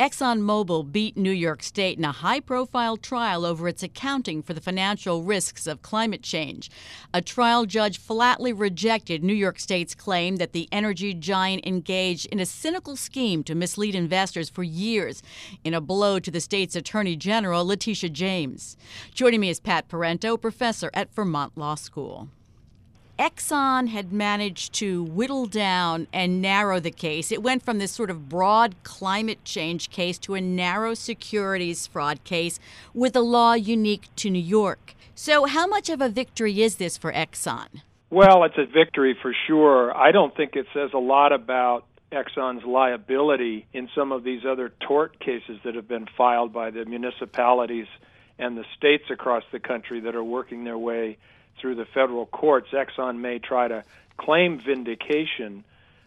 ExxonMobil beat New York State in a high profile trial over its accounting for the financial risks of climate change. A trial judge flatly rejected New York State's claim that the energy giant engaged in a cynical scheme to mislead investors for years, in a blow to the state's Attorney General, Letitia James. Joining me is Pat Parenteau, professor at Vermont Law School. Exxon had managed to whittle down and narrow the case. It went from this sort of broad climate change case to a narrow securities fraud case with a law unique to New York. So, how much of a victory is this for Exxon? Well, it's a victory for sure. I don't think it says a lot about Exxon's liability in some of these other tort cases that have been filed by the municipalities and the states across the country that are working their way through the federal courts, Exxon may try to claim vindication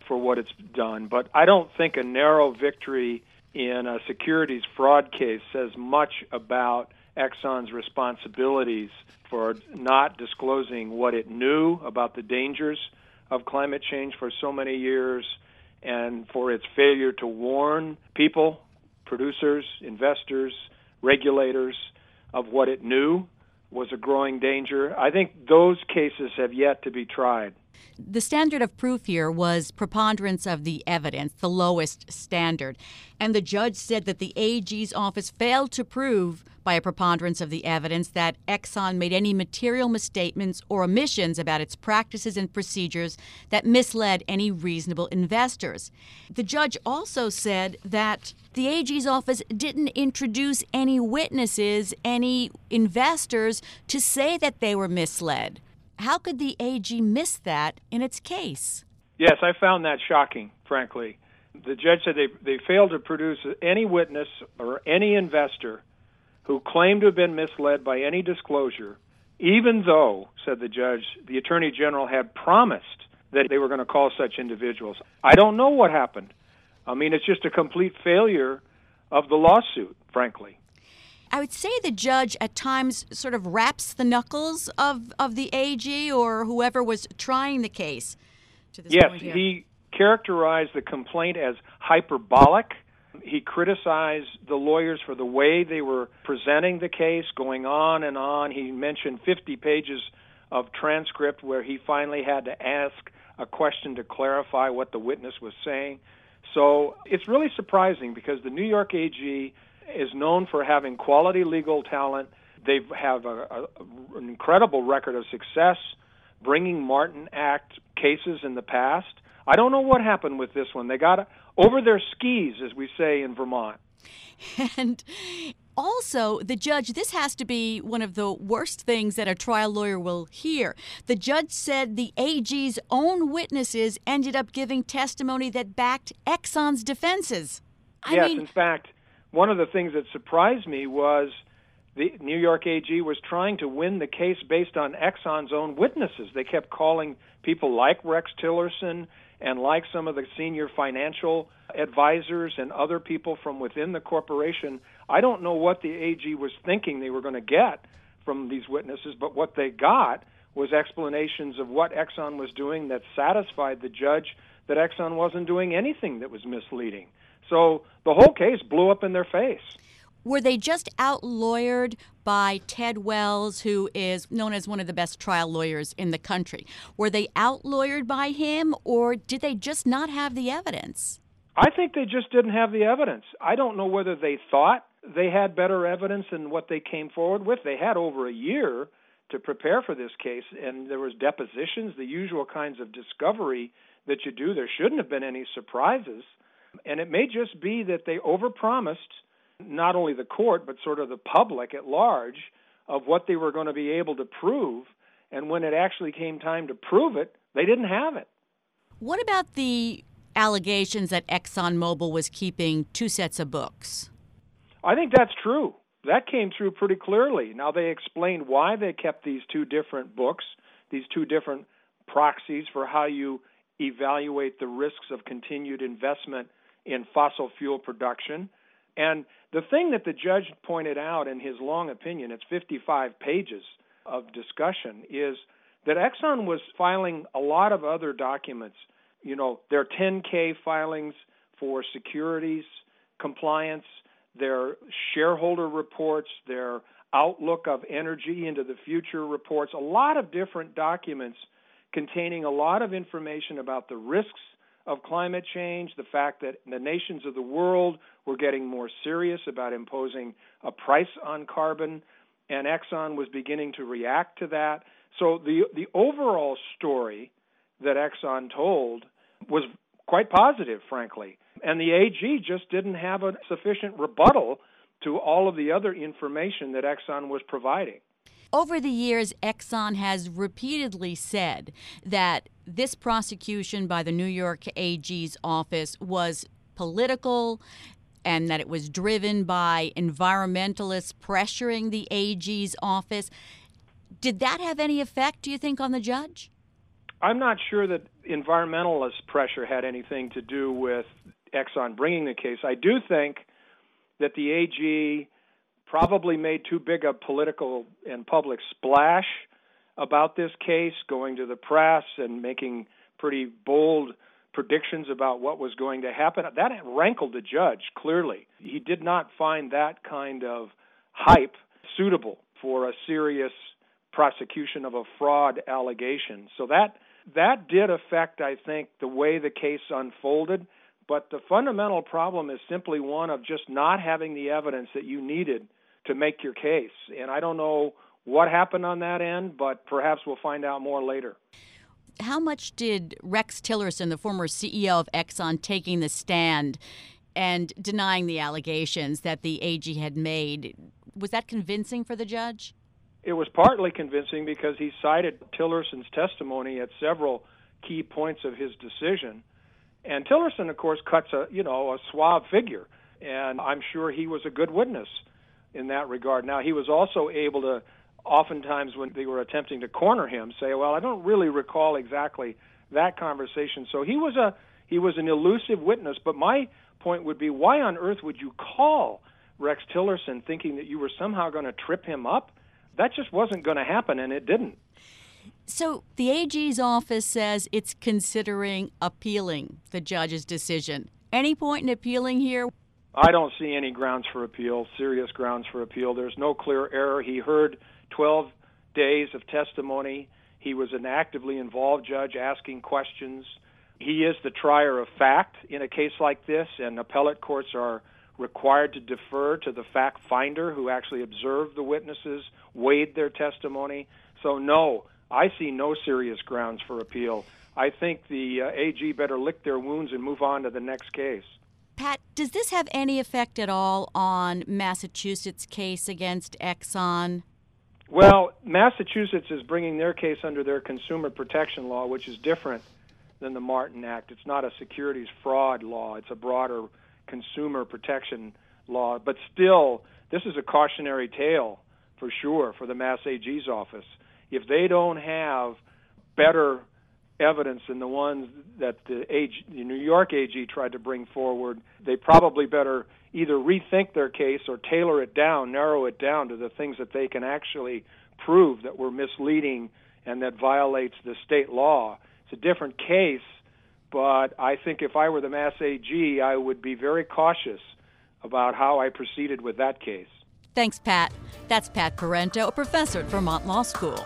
for what it's done. But I don't think a narrow victory in a securities fraud case says much about Exxon's responsibilities for not disclosing what it knew about the dangers of climate change for so many years and for its failure to warn people, producers, investors, regulators of what it knew was a growing danger. I think those cases have yet to be tried. The standard of proof here was preponderance of the evidence, the lowest standard. And the judge said that the AG's office failed to prove by a preponderance of the evidence that Exxon made any material misstatements or omissions about its practices and procedures that misled any reasonable investors. The judge also said that the AG's office didn't introduce any witnesses, any investors, to say that they were misled. How could the AG miss that in its case? Yes, I found that shocking, frankly. The judge said they, they failed to produce any witness or any investor who claimed to have been misled by any disclosure, even though, said the judge, the Attorney General had promised that they were going to call such individuals. I don't know what happened. I mean, it's just a complete failure of the lawsuit, frankly. I would say the judge at times sort of wraps the knuckles of, of the AG or whoever was trying the case. To this yes, he characterized the complaint as hyperbolic. He criticized the lawyers for the way they were presenting the case, going on and on. He mentioned 50 pages of transcript where he finally had to ask a question to clarify what the witness was saying. So it's really surprising because the New York AG is known for having quality legal talent. They have a, a, an incredible record of success bringing Martin Act cases in the past. I don't know what happened with this one. They got over their skis, as we say in Vermont. And also, the judge, this has to be one of the worst things that a trial lawyer will hear. The judge said the AG's own witnesses ended up giving testimony that backed Exxon's defenses. I yes, mean, in fact, one of the things that surprised me was the New York AG was trying to win the case based on Exxon's own witnesses. They kept calling people like Rex Tillerson and like some of the senior financial advisors and other people from within the corporation. I don't know what the AG was thinking they were going to get from these witnesses, but what they got was explanations of what Exxon was doing that satisfied the judge that Exxon wasn't doing anything that was misleading. So the whole case blew up in their face. Were they just out lawyered by Ted Wells, who is known as one of the best trial lawyers in the country? Were they out lawyered by him, or did they just not have the evidence? I think they just didn't have the evidence. I don't know whether they thought they had better evidence than what they came forward with. They had over a year to prepare for this case, and there was depositions, the usual kinds of discovery that you do. There shouldn't have been any surprises. And it may just be that they overpromised not only the court, but sort of the public at large of what they were going to be able to prove. And when it actually came time to prove it, they didn't have it. What about the allegations that ExxonMobil was keeping two sets of books? I think that's true. That came through pretty clearly. Now, they explained why they kept these two different books, these two different proxies for how you evaluate the risks of continued investment in fossil fuel production. And the thing that the judge pointed out in his long opinion, it's 55 pages of discussion, is that Exxon was filing a lot of other documents. You know, their 10K filings for securities compliance, their shareholder reports, their outlook of energy into the future reports, a lot of different documents containing a lot of information about the risks of climate change, the fact that the nations of the world were getting more serious about imposing a price on carbon, and Exxon was beginning to react to that. So the the overall story that Exxon told was quite positive, frankly. And the AG just didn't have a sufficient rebuttal to all of the other information that Exxon was providing. Over the years, Exxon has repeatedly said that this prosecution by the New York AG's office was political and that it was driven by environmentalists pressuring the AG's office. Did that have any effect, do you think, on the judge? I'm not sure that environmentalist pressure had anything to do with Exxon bringing the case. I do think that the AG probably made too big a political and public splash about this case, going to the press and making pretty bold predictions about what was going to happen. That rankled the judge, clearly. He did not find that kind of hype suitable for a serious prosecution of a fraud allegation. So that that did affect, I think, the way the case unfolded. But the fundamental problem is simply one of just not having the evidence that you needed to make your case. And I don't know what happened on that end, but perhaps we'll find out more later. How much did Rex Tillerson, the former CEO of Exxon, taking the stand and denying the allegations that the AG had made, was that convincing for the judge? It was partly convincing because he cited Tillerson's testimony at several key points of his decision. And Tillerson, of course, cuts a you know a suave figure, and I'm sure he was a good witness in that regard. Now he was also able to, oftentimes when they were attempting to corner him, say, "Well, I don't really recall exactly that conversation." So he was a he was an elusive witness. But my point would be, why on earth would you call Rex Tillerson thinking that you were somehow going to trip him up? That just wasn't going to happen, and it didn't. So the AG's office says it's considering appealing the judge's decision. Any point in appealing here? I don't see any grounds for appeal, serious grounds for appeal. There's no clear error. He heard 12 days of testimony. He was an actively involved judge asking questions. He is the trier of fact in a case like this, and appellate courts are required to defer to the fact finder who actually observed the witnesses, weighed their testimony. So, no, I see no serious grounds for appeal. I think the uh, AG better lick their wounds and move on to the next case. Pat, does this have any effect at all on Massachusetts' case against Exxon? Well, Massachusetts is bringing their case under their consumer protection law, which is different than the Martin Act. It's not a securities fraud law, it's a broader consumer protection law. But still, this is a cautionary tale for sure for the Mass AG's office. If they don't have better evidence than the ones that the, AG, the New York AG tried to bring forward, they probably better either rethink their case or tailor it down, narrow it down to the things that they can actually prove that were misleading and that violates the state law. It's a different case, but I think if I were the Mass AG, I would be very cautious about how I proceeded with that case. Thanks, Pat. That's Pat Parenteau, a professor at Vermont Law School.